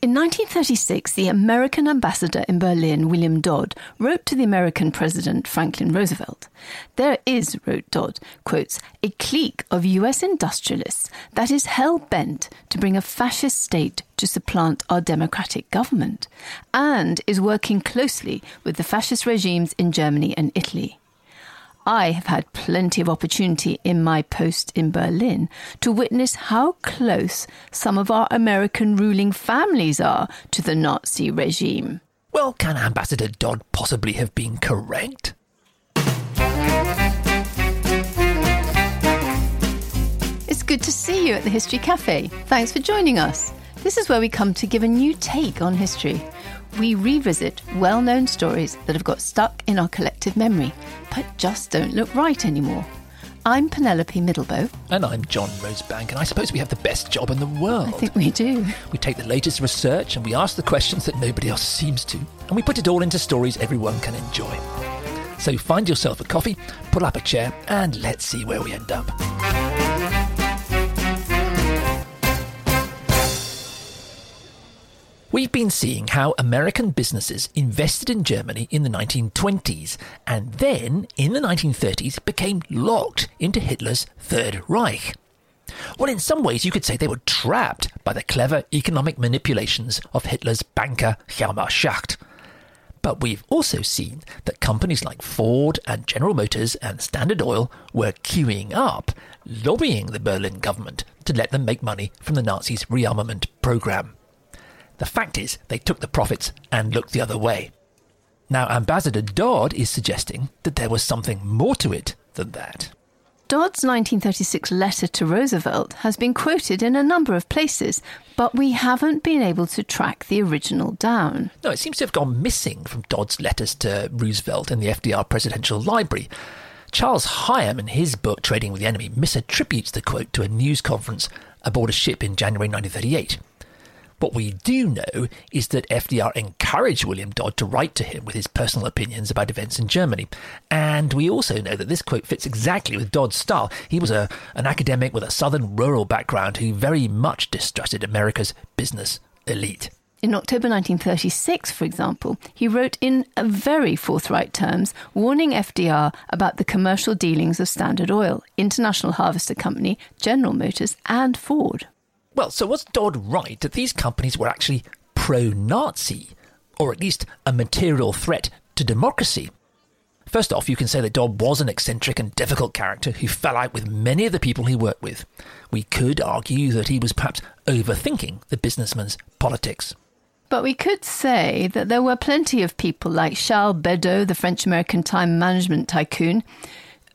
In 1936, the American ambassador in Berlin, William Dodd, wrote to the American President Franklin Roosevelt. There is, wrote Dodd, quotes, a clique of US industrialists that is hell bent to bring a fascist state to supplant our democratic government, and is working closely with the fascist regimes in Germany and Italy. I have had plenty of opportunity in my post in Berlin to witness how close some of our American ruling families are to the Nazi regime. Well, can Ambassador Dodd possibly have been correct? It's good to see you at the History Cafe. Thanks for joining us. This is where we come to give a new take on history we revisit well known stories that have got stuck in our collective memory, but just don't look right anymore. I'm Penelope Middelboe. And I'm John Rosebank, and I suppose we have the best job in the world. I think we do. We take the latest research and we ask the questions that nobody else seems to, and we put it all into stories everyone can enjoy. So find yourself a coffee, pull up a chair, and let's see where we end up. We've been seeing how American businesses invested in Germany in the 1920s and then in the 1930s became locked into Hitler's Third Reich. Well, in some ways, you could say they were trapped by the clever economic manipulations of Hitler's banker Hjalmar Schacht. But we've also seen that companies like Ford and General Motors and Standard Oil were queuing up, lobbying the Berlin government to let them make money from the Nazis' rearmament program. The fact is, they took the profits and looked the other way. Now, Ambassador Dodd is suggesting that there was something more to it than that. Dodd's 1936 letter to Roosevelt has been quoted in a number of places, but we haven't been able to track the original down. No, it seems to have gone missing from Dodd's letters to Roosevelt in the FDR Presidential Library. Charles Higham, in his book Trading with the Enemy, misattributes the quote to a news conference aboard a ship in January 1938. What we do know is that FDR encouraged William Dodd to write to him with his personal opinions about events in Germany. And we also know that this quote fits exactly with Dodd's style. He was a, an academic with a southern rural background who very much distrusted America's business elite. In October 1936, for example, he wrote in very forthright terms warning FDR about the commercial dealings of Standard Oil, International Harvester Company, General Motors, and Ford. Well, so was Dodd right that these companies were actually pro Nazi, or at least a material threat to democracy? First off, you can say that Dodd was an eccentric and difficult character who fell out with many of the people he worked with. We could argue that he was perhaps overthinking the businessman's politics. But we could say that there were plenty of people like Charles Bedaux, the French American time management tycoon,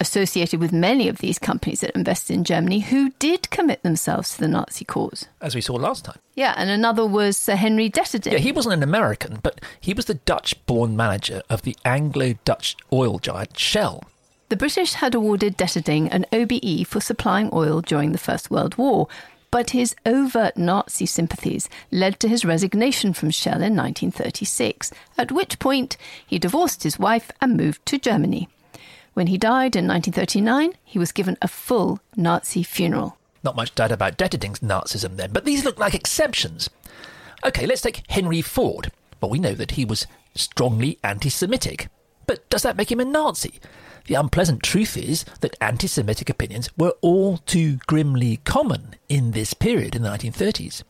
associated with many of these companies that invested in Germany who did commit themselves to the Nazi cause. As we saw last time. Yeah, and another was Sir Henry Deterding. Yeah, he wasn't an American, but he was the Dutch born manager of the Anglo Dutch oil giant Shell. The British had awarded Deterding an OBE for supplying oil during the First World War, but his overt Nazi sympathies led to his resignation from Shell in 1936, at which point he divorced his wife and moved to Germany. When he died in 1939, he was given a full Nazi funeral. Not much doubt about Deterding's Nazism then, but these look like exceptions. Okay, let's take Henry Ford. Well, we know that he was strongly anti Semitic. But does that make him a Nazi? The unpleasant truth is that anti Semitic opinions were all too grimly common in this period in the 1930s.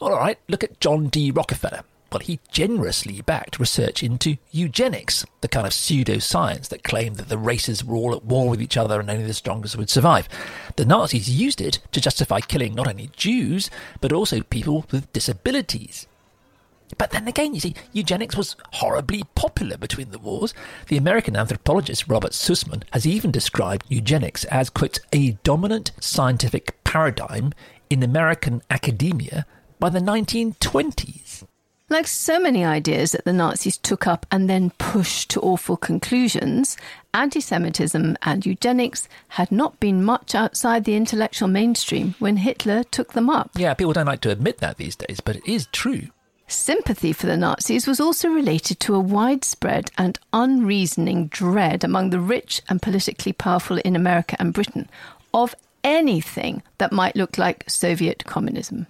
All right, look at John D. Rockefeller well, he generously backed research into eugenics, the kind of pseudoscience that claimed that the races were all at war with each other and only the strongest would survive. The Nazis used it to justify killing not only Jews, but also people with disabilities. But then again, you see, eugenics was horribly popular between the wars. The American anthropologist Robert Sussman has even described eugenics as, quote, a dominant scientific paradigm in American academia by the 1920s. Like so many ideas that the Nazis took up and then pushed to awful conclusions, anti Semitism and eugenics had not been much outside the intellectual mainstream when Hitler took them up. Yeah, people don't like to admit that these days, but it is true. Sympathy for the Nazis was also related to a widespread and unreasoning dread among the rich and politically powerful in America and Britain of anything that might look like Soviet communism.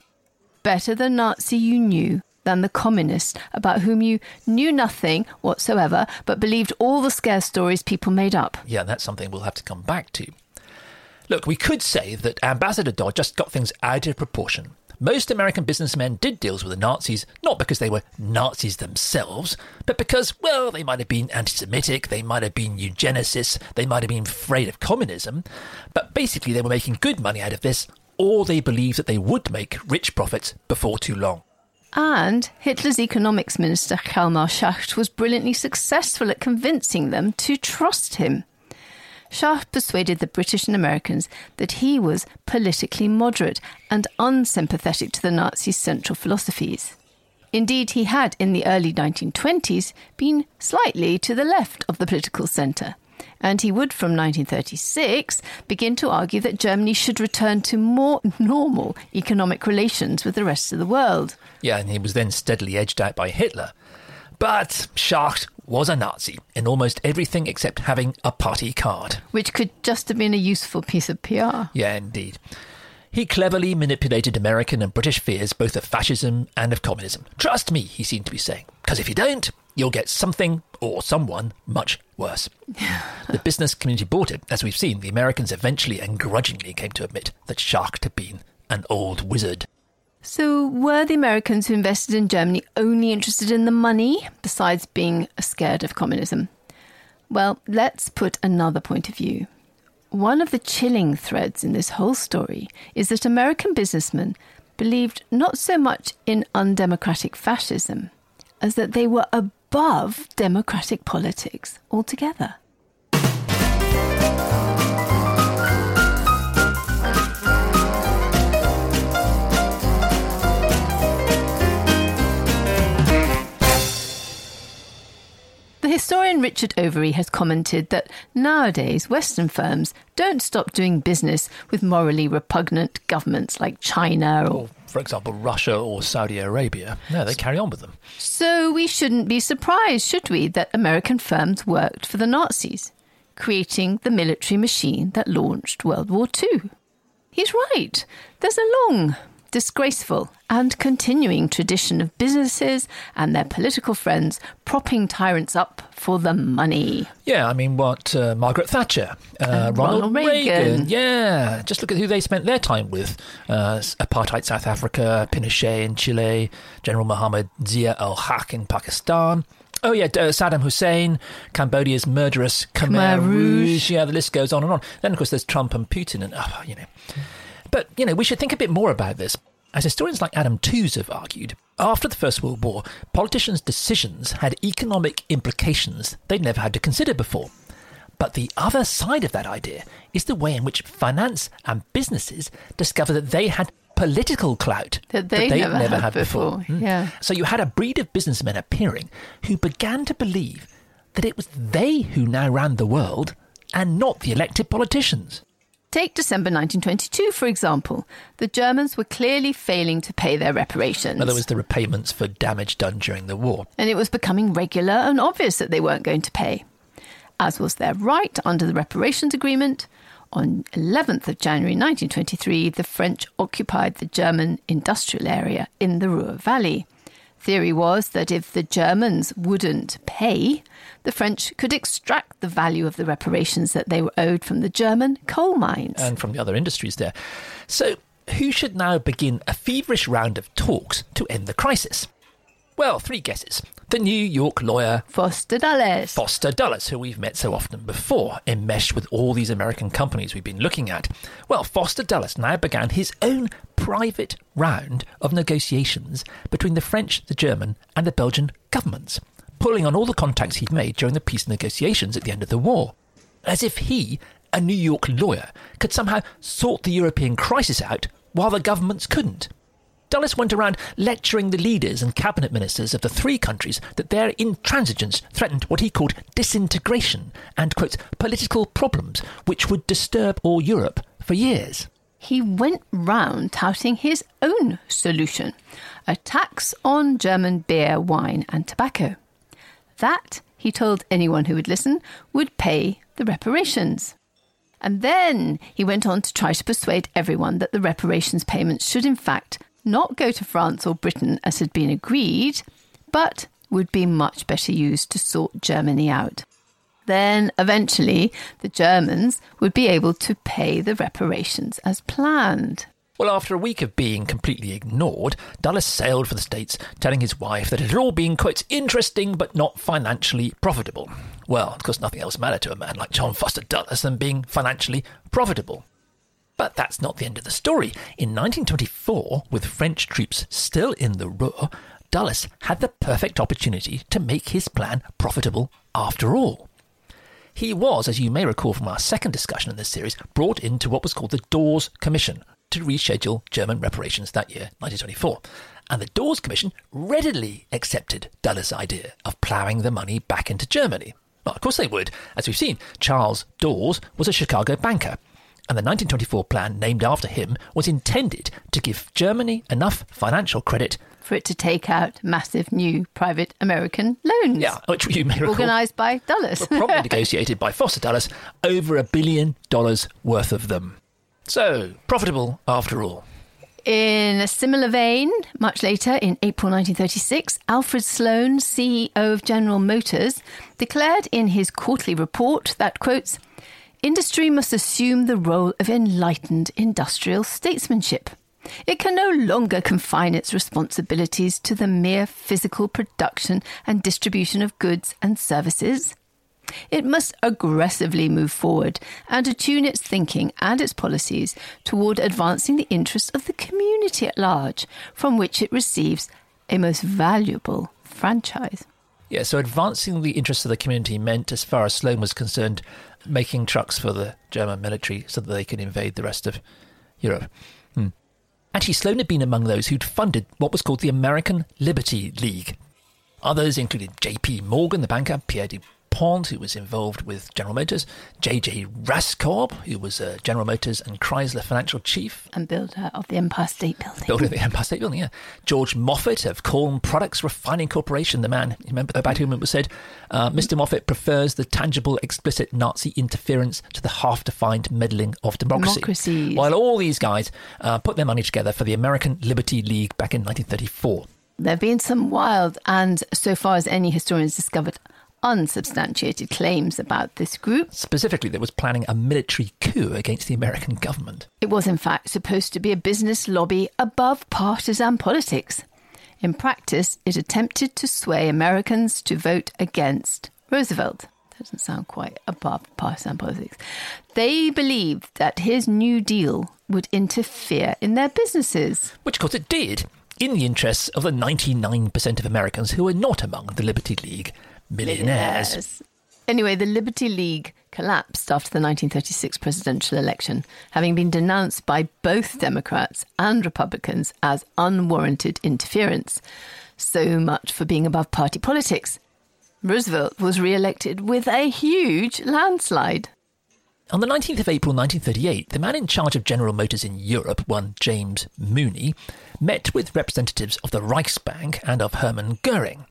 better the Nazi you knew than the communists, about whom you knew nothing whatsoever but believed all the scare stories people made up. Yeah, that's something we'll have to come back to. Look, we could say that Ambassador Dodd just got things out of proportion. Most American businessmen did deals with the Nazis not because they were Nazis themselves, but because, well, they might have been anti Semitic, they might have been eugenicists, they might have been afraid of communism, but basically they were making good money out of this, or they believed that they would make rich profits before too long. And Hitler's economics minister Hjalmar Schacht was brilliantly successful at convincing them to trust him. Schacht persuaded the British and Americans that he was politically moderate and unsympathetic to the Nazis' central philosophies. Indeed, he had in the early 1920s been slightly to the left of the political centre, and he would from 1936 begin to argue that Germany should return to more normal economic relations with the rest of the world. Yeah, and he was then steadily edged out by Hitler. But Schacht was a Nazi in almost everything except having a party card. Which could just have been a useful piece of PR. Yeah, indeed. He cleverly manipulated American and British fears both of fascism and of communism. Trust me, he seemed to be saying, because if you don't, you'll get something or someone much worse. the business community bought it. As we've seen, the Americans eventually and grudgingly came to admit that Schacht had been an old wizard. So, were the Americans who invested in Germany only interested in the money, besides being scared of communism? Well, let's put another point of view. One of the chilling threads in this whole story is that American businessmen believed not so much in undemocratic fascism as that they were above democratic politics altogether. The historian Richard Overy has commented that nowadays Western firms don't stop doing business with morally repugnant governments like China or, for example, Russia or Saudi Arabia. No, they carry on with them. So we shouldn't be surprised, should we, that American firms worked for the Nazis, creating the military machine that launched World War II. He's right. There's a long, disgraceful and continuing tradition of businesses and their political friends propping tyrants up for the money. Yeah, I mean, what uh, Margaret Thatcher, uh, Ronald, Ronald Reagan. Reagan. Yeah, just look at who they spent their time with uh, apartheid South Africa, Pinochet in Chile, General Muhammad Zia ul Haq in Pakistan. Oh yeah, uh, Saddam Hussein, Cambodia's murderous Khmer, Khmer Rouge. Rouge. Yeah, the list goes on and on. Then of course there's Trump and Putin, and oh, you know. But, you know, we should think a bit more about this. As historians like Adam Tooze have argued, after the First World War, politicians' decisions had economic implications they'd never had to consider before. But the other side of that idea is the way in which finance and businesses discover that they had political clout That they they'd never had before. Mm. Yeah. So you had a breed of businessmen appearing who began to believe that it was they who now ran the world and not the elected politicians. Take December 1922, for example. The Germans were clearly failing to pay their reparations. In other words, the repayments for damage done during the war. and it was becoming regular and obvious that they weren't going to pay, as was their right under the reparations agreement. On 11th of January 1923, the French occupied the German industrial area in the Ruhr Valley. Theory was that if the Germans wouldn't pay, the French could extract the value of the reparations that they were owed from the German coal mines. and from the other industries there. So, who should now begin a feverish round of talks to end the crisis? Well, three guesses. The New York lawyer Foster Dulles. Foster Dulles, who we've met so often before, enmeshed with all these American companies we've been looking at. Well, Foster Dulles now began his own private round of negotiations between the French, the German, and the Belgian governments, pulling on all the contacts he'd made during the peace negotiations at the end of the war. As if he, a New York lawyer, could somehow sort the European crisis out while the governments couldn't. Dulles went around lecturing the leaders and cabinet ministers of the three countries that their intransigence threatened what he called disintegration and, quotes, political problems which would disturb all Europe for years. he went round touting his own solution a tax on German beer, wine, and tobacco. That, he told anyone who would listen, would pay the reparations. And then he went on to try to persuade everyone that the reparations payments should, in fact, not go to France or Britain as had been agreed, but would be much better used to sort Germany out. Then, eventually, the Germans would be able to pay the reparations as planned. Well, after a week of being completely ignored, Dulles sailed for the States, telling his wife that it had all been, quote, interesting but not financially profitable. Well, of course, nothing else mattered to a man like John Foster Dulles than being financially profitable. But that's not the end of the story. In 1924, with French troops still in the Ruhr, Dulles had the perfect opportunity to make his plan profitable after all. He was, as you may recall from our second discussion in this series, brought into what was called the Dawes Commission to reschedule German reparations that year, 1924. And the Dawes Commission readily accepted Dulles' idea of ploughing the money back into Germany. Well, of course they would. As we've seen, Charles Dawes was a Chicago banker, and the 1924 plan, named after him, was intended to give Germany enough financial credit for it to take out massive new private American loans. Yeah, which you may recall. Organised by Dulles. probably negotiated by Foster Dulles, over a billion dollars worth of them. So, profitable after all. In a similar vein, much later in April 1936, Alfred Sloan, CEO of General Motors, declared in his quarterly report that, quotes, industry must assume the role of enlightened industrial statesmanship. It can no longer confine its responsibilities to the mere physical production and distribution of goods and services. It must aggressively move forward and attune its thinking and its policies toward advancing the interests of the community at large, from which it receives a most valuable franchise. Yeah, so advancing the interests of the community meant, as far as Sloan was concerned, making trucks for the German military so that they could invade the rest of Europe. Hmm. Actually, Sloan had been among those who'd funded what was called the American Liberty League. Others included J.P. Morgan, the banker, Pierre du Pont, who was involved with General Motors, J.J. Raskob, who was a General Motors and Chrysler financial chief. And builder of the Empire State Building. Builder of the Empire State Building, yeah. George Moffat of Corn Products Refining Corporation, the man remember about whom it was said, uh, Mr. Moffat prefers the tangible, explicit Nazi interference to the half-defined meddling of democracy. Democracies. While all these guys uh, put their money together for the American Liberty League back in 1934. There have been some wild and, so far as any historians discovered, unsubstantiated claims about this group. Specifically, that was planning a military coup against the American government. It was, in fact, supposed to be a business lobby above partisan politics. In practice, it attempted to sway Americans to vote against Roosevelt. Doesn't sound quite above partisan politics. They believed that his New Deal would interfere in their businesses. Which, of course, it did, in the interests of the 99% of Americans who were not among the Liberty League millionaires. Anyway, the Liberty League collapsed after the 1936 presidential election, having been denounced by both Democrats and Republicans as unwarranted interference. So much for being above party politics. Roosevelt was re elected with a huge landslide. On the 19th of April 1938, the man in charge of General Motors in Europe, one James Mooney, met with representatives of the Reichsbank and of Hermann Goering.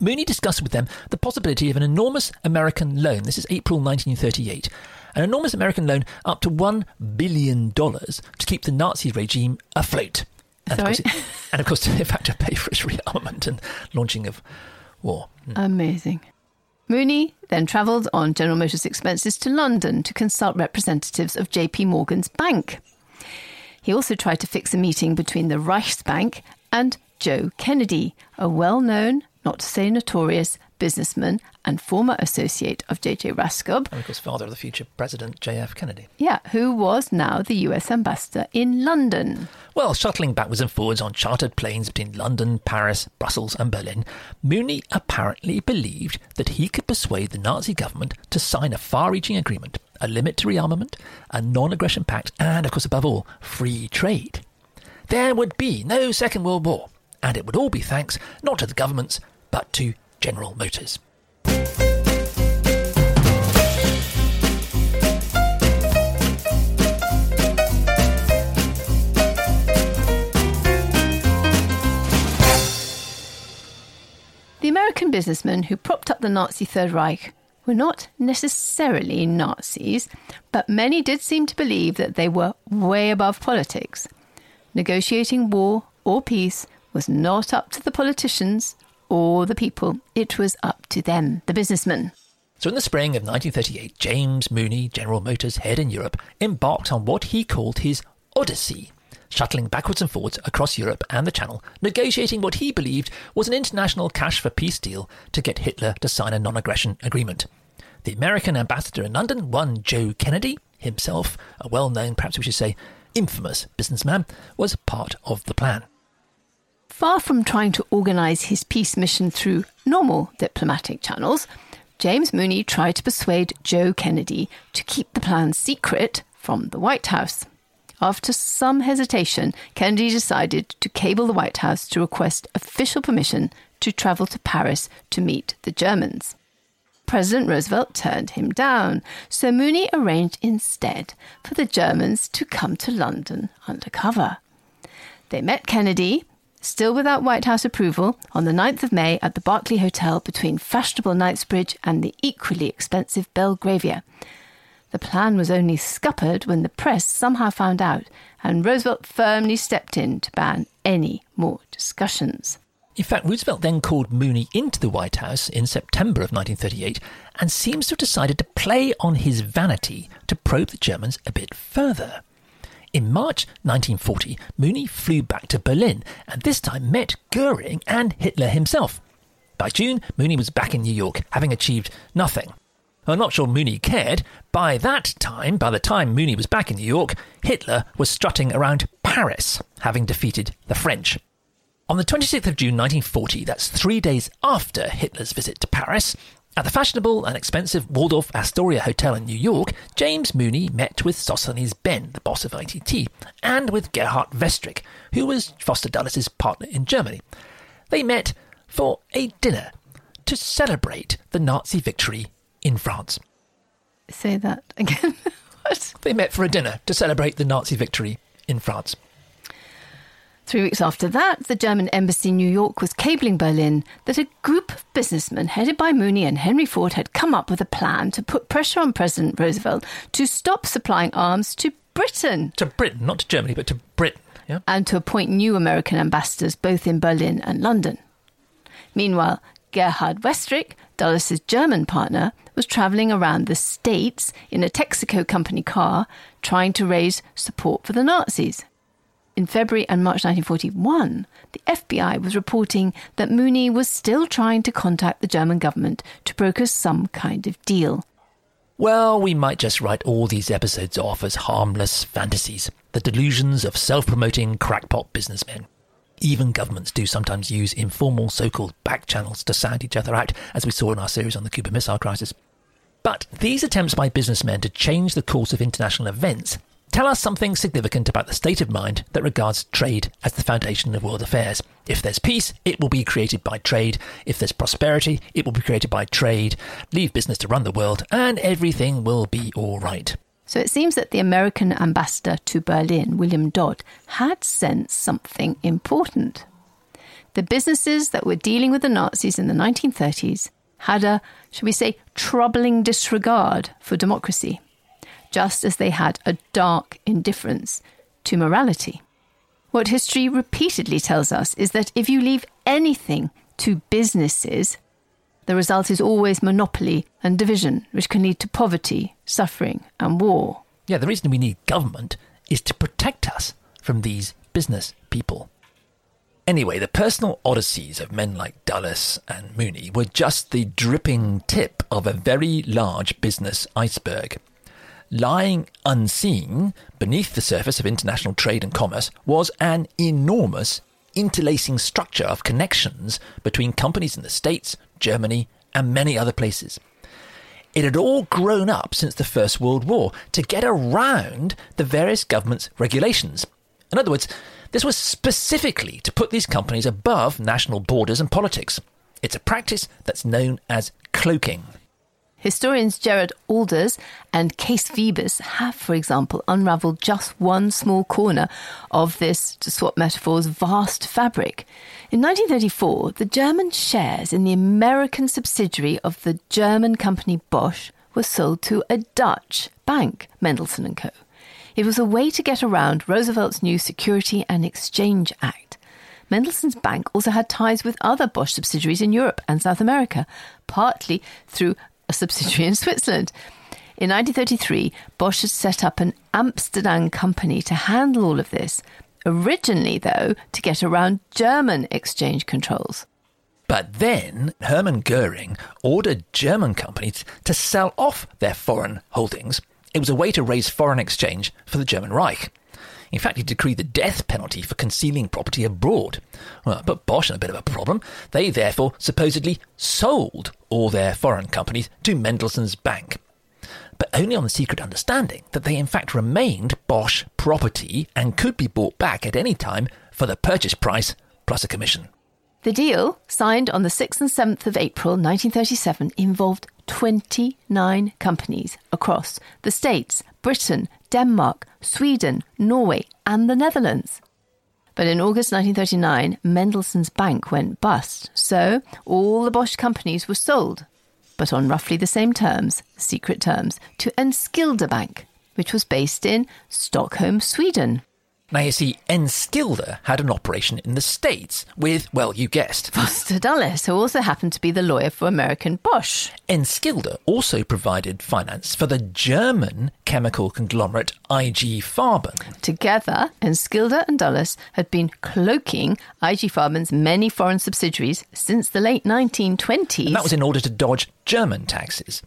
Mooney discussed with them the possibility of an enormous American loan. This is April 1938. An enormous American loan up to $1 billion to keep the Nazi regime afloat. And Sorry? Of course, it, and of course, in fact, to pay for its rearmament and launching of war. Hmm. Amazing. Mooney then travelled on General Motors expenses to London to consult representatives of JP Morgan's bank. He also tried to fix a meeting between the Reichsbank and Joe Kennedy, a well known not to say notorious, businessman and former associate of J.J. Raskob. And of course, father of the future President J.F. Kennedy. Yeah, who was now the US ambassador in London. Well, shuttling backwards and forwards on chartered planes between London, Paris, Brussels, and Berlin, Mooney apparently believed that he could persuade the Nazi government to sign a far reaching agreement, a limit to rearmament, a non aggression pact, and, of course, above all, free trade. There would be no Second World War, and it would all be thanks not to the governments, but to General Motors. The American businessmen who propped up the Nazi Third Reich were not necessarily Nazis, but many did seem to believe that they were way above politics. Negotiating war or peace was not up to the politicians or the people. It was up to them, the businessmen. So in the spring of 1938, James Mooney, General Motors head in Europe, embarked on what he called his Odyssey, shuttling backwards and forwards across Europe and the Channel, negotiating what he believed was an international cash for peace deal to get Hitler to sign a non aggression agreement. The American ambassador in London, one Joe Kennedy, himself a well known, perhaps we should say, infamous businessman, was part of the plan. Far from trying to organise his peace mission through normal diplomatic channels, James Mooney tried to persuade Joe Kennedy to keep the plan secret from the White House. After some hesitation, Kennedy decided to cable the White House to request official permission to travel to Paris to meet the Germans. President Roosevelt turned him down, so Mooney arranged instead for the Germans to come to London undercover. They met Kennedy, still without White House approval, on the 9th of May at the Berkeley Hotel between fashionable Knightsbridge and the equally expensive Belgravia. The plan was only scuppered when the press somehow found out, and Roosevelt firmly stepped in to ban any more discussions. In fact, Roosevelt then called Mooney into the White House in September of 1938 and seems to have decided to play on his vanity to probe the Germans a bit further. In March 1940, Mooney flew back to Berlin and this time met Goering and Hitler himself. By June, Mooney was back in New York, having achieved nothing. I'm not sure Mooney cared. By that time, by the time Mooney was back in New York, Hitler was strutting around Paris, having defeated the French. On the 26th of June 1940, that's three days after Hitler's visit to Paris, at the fashionable and expensive Waldorf Astoria Hotel in New York, James Mooney met with Sosthenes Behn, the boss of ITT, and with Gerhard Westrick, who was Foster Dulles' partner in Germany. They met for a dinner to celebrate the Nazi victory in France. Say that again. what? They met for a dinner to celebrate the Nazi victory in France. Three weeks after that, the German embassy in New York was cabling Berlin that a group of businessmen headed by Mooney and Henry Ford had come up with a plan to put pressure on President Roosevelt to stop supplying arms to Britain. To Britain, not to Germany, but to Britain. Yeah? And to appoint new American ambassadors both in Berlin and London. Meanwhile, Gerhard Westrick, Dulles' German partner, was travelling around the States in a Texaco company car trying to raise support for the Nazis. In February and March 1941, the FBI was reporting that Mooney was still trying to contact the German government to broker some kind of deal. Well, we might just write all these episodes off as harmless fantasies, the delusions of self promoting crackpot businessmen. Even governments do sometimes use informal so called back channels to sound each other out, as we saw in our series on the Cuban Missile Crisis. But these attempts by businessmen to change the course of international events tell us something significant about the state of mind that regards trade as the foundation of world affairs. If there's peace, it will be created by trade. If there's prosperity, it will be created by trade. Leave business to run the world, and everything will be all right. So it seems that the American ambassador to Berlin, William Dodd, had sensed something important. The businesses that were dealing with the Nazis in the 1930s had a, shall we say, troubling disregard for democracy just as they had a dark indifference to morality. What history repeatedly tells us is that if you leave anything to businesses, the result is always monopoly and division, which can lead to poverty, suffering, and war. Yeah, the reason we need government is to protect us from these business people. Anyway, the personal odysseys of men like Dulles and Mooney were just the dripping tip of a very large business iceberg. Lying unseen beneath the surface of international trade and commerce was an enormous interlacing structure of connections between companies in the States, Germany, and many other places. It had all grown up since the First World War to get around the various governments' regulations. In other words, this was specifically to put these companies above national borders and politics. It's a practice that's known as cloaking. Historians Gerard Aalders and Cees Wiebes have, for example, unravelled just one small corner of this, to swap metaphors, vast fabric. In 1934, the German shares in the American subsidiary of the German company Bosch were sold to a Dutch bank, Mendelssohn & Co. It was a way to get around Roosevelt's new Security and Exchange Act. Mendelssohn's Bank also had ties with other Bosch subsidiaries in Europe and South America, partly through a subsidiary in Switzerland. In 1933, Bosch had set up an Amsterdam company to handle all of this, originally, though, to get around German exchange controls. But then Hermann Goering ordered German companies to sell off their foreign holdings. It was a way to raise foreign exchange for the German Reich. In fact, he decreed the death penalty for concealing property abroad. Well, but Bosch had a bit of a problem. They therefore supposedly sold all their foreign companies to Mendelssohn's Bank. But only on the secret understanding that they in fact remained Bosch property and could be bought back at any time for the purchase price plus a commission. The deal, signed on the 6th and 7th of April 1937, involved 29 companies across the States, Britain, Denmark, Sweden, Norway, and the Netherlands. But in August 1939, Mendelssohn's Bank went bust, so all the Bosch companies were sold, but on roughly the same terms, secret terms, to Enskilda Bank, which was based in Stockholm, Sweden. Now, you see, Enskilda had an operation in the States with, well, you guessed. Foster Dulles, who also happened to be the lawyer for American Bosch. Enskilda also provided finance for the German chemical conglomerate IG Farben. Together, Enskilda and Dulles had been cloaking IG Farben's many foreign subsidiaries since the late 1920s. And that was in order to dodge German taxes.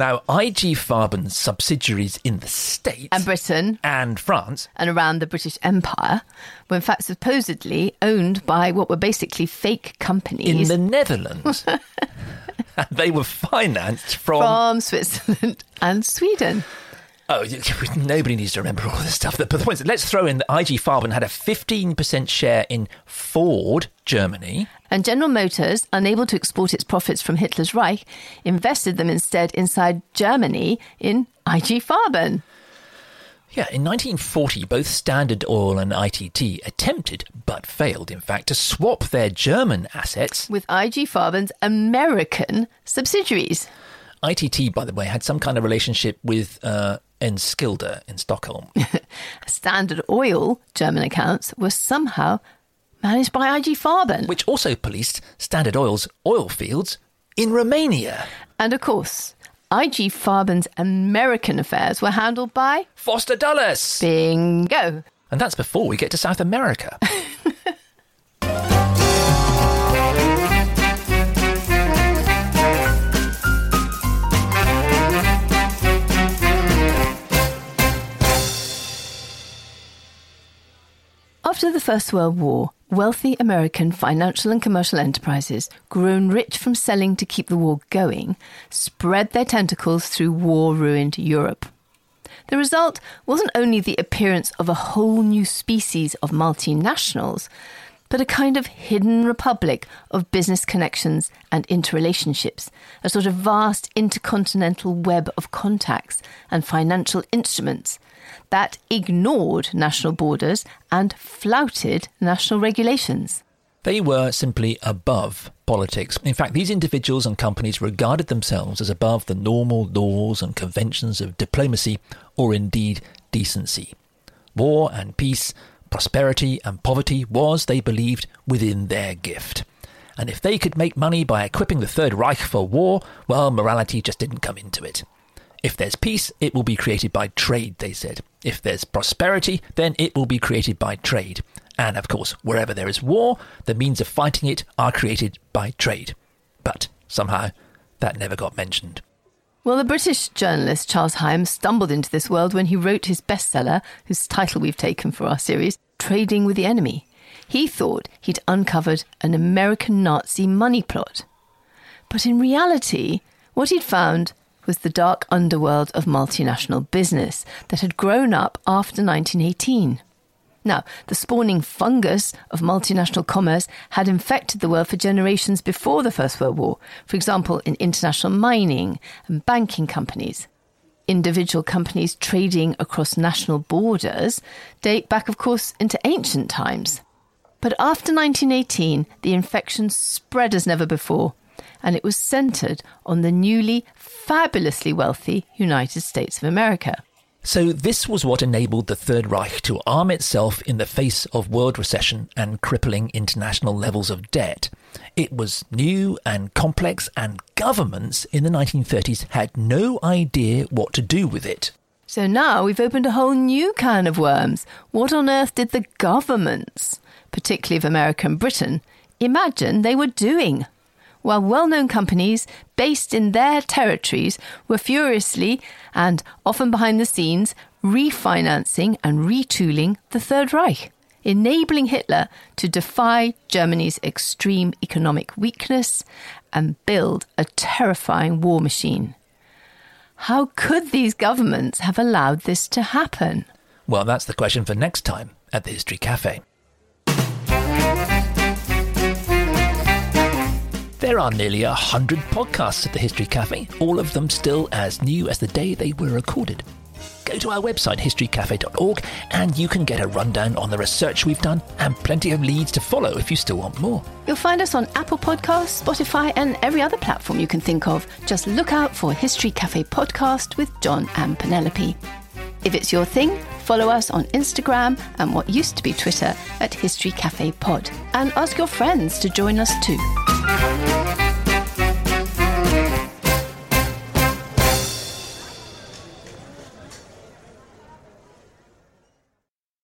Now, IG Farben's subsidiaries in the States and Britain and France and around the British Empire were in fact supposedly owned by what were basically fake companies in the Netherlands. they were financed from from Switzerland and Sweden. Oh, nobody needs to remember all this stuff. But the point is, let's throw in that IG Farben had a 15% share in Ford, Germany. And General Motors, unable to export its profits from Hitler's Reich, invested them instead inside Germany in IG Farben. Yeah, in 1940, both Standard Oil and ITT attempted, but failed, in fact, to swap their German assets with IG Farben's American subsidiaries. ITT, by the way, had some kind of relationship with uh, Enskilda in Stockholm. Standard Oil German accounts were somehow managed by IG Farben, which also policed Standard Oil's oil fields in Romania. And of course, IG Farben's American affairs were handled by Foster Dulles. Bingo. And that's before we get to South America. After the First World War, wealthy American financial and commercial enterprises, grown rich from selling to keep the war going, spread their tentacles through war ruined Europe. The result wasn't only the appearance of a whole new species of multinationals, but a kind of hidden republic of business connections and interrelationships, a sort of vast intercontinental web of contacts and financial instruments that ignored national borders and flouted national regulations. They were simply above politics. In fact, these individuals and companies regarded themselves as above the normal laws and conventions of diplomacy or indeed decency. War and peace, prosperity and poverty was, they believed, within their gift. And if they could make money by equipping the Third Reich for war, well, morality just didn't come into it. If there's peace, it will be created by trade, they said. If there's prosperity, then it will be created by trade. And of course, wherever there is war, the means of fighting it are created by trade. But somehow, that never got mentioned. Well, the British journalist Charles Higham stumbled into this world when he wrote his bestseller, whose title we've taken for our series, Trading with the Enemy. He thought he'd uncovered an American Nazi money plot. But in reality, what he'd found was the dark underworld of multinational business that had grown up after 1918. Now, the spawning fungus of multinational commerce had infected the world for generations before the First World War, for example, in international mining and banking companies. Individual companies trading across national borders date back, of course, into ancient times. But after 1918, the infection spread as never before, and it was centered on the newly fabulously wealthy United States of America. So, this was what enabled the Third Reich to arm itself in the face of world recession and crippling international levels of debt. It was new and complex, and governments in the 1930s had no idea what to do with it. So now we've opened a whole new can of worms. What on earth did the governments, particularly of America and Britain, imagine they were doing? While well known companies based in their territories were furiously and often behind the scenes refinancing and retooling the Third Reich, enabling Hitler to defy Germany's extreme economic weakness and build a terrifying war machine. How could these governments have allowed this to happen? Well, that's the question for next time at the History Cafe. There are nearly a hundred podcasts at the History Cafe, all of them still as new as the day they were recorded. Go to our website, historycafe.org, and you can get a rundown on the research we've done and plenty of leads to follow if you still want more. You'll find us on Apple Podcasts, Spotify, and every other platform you can think of. Just look out for History Cafe Podcast with John and Penelope. If it's your thing, follow us on Instagram and what used to be Twitter at History Cafe Pod. And ask your friends to join us too. Bye.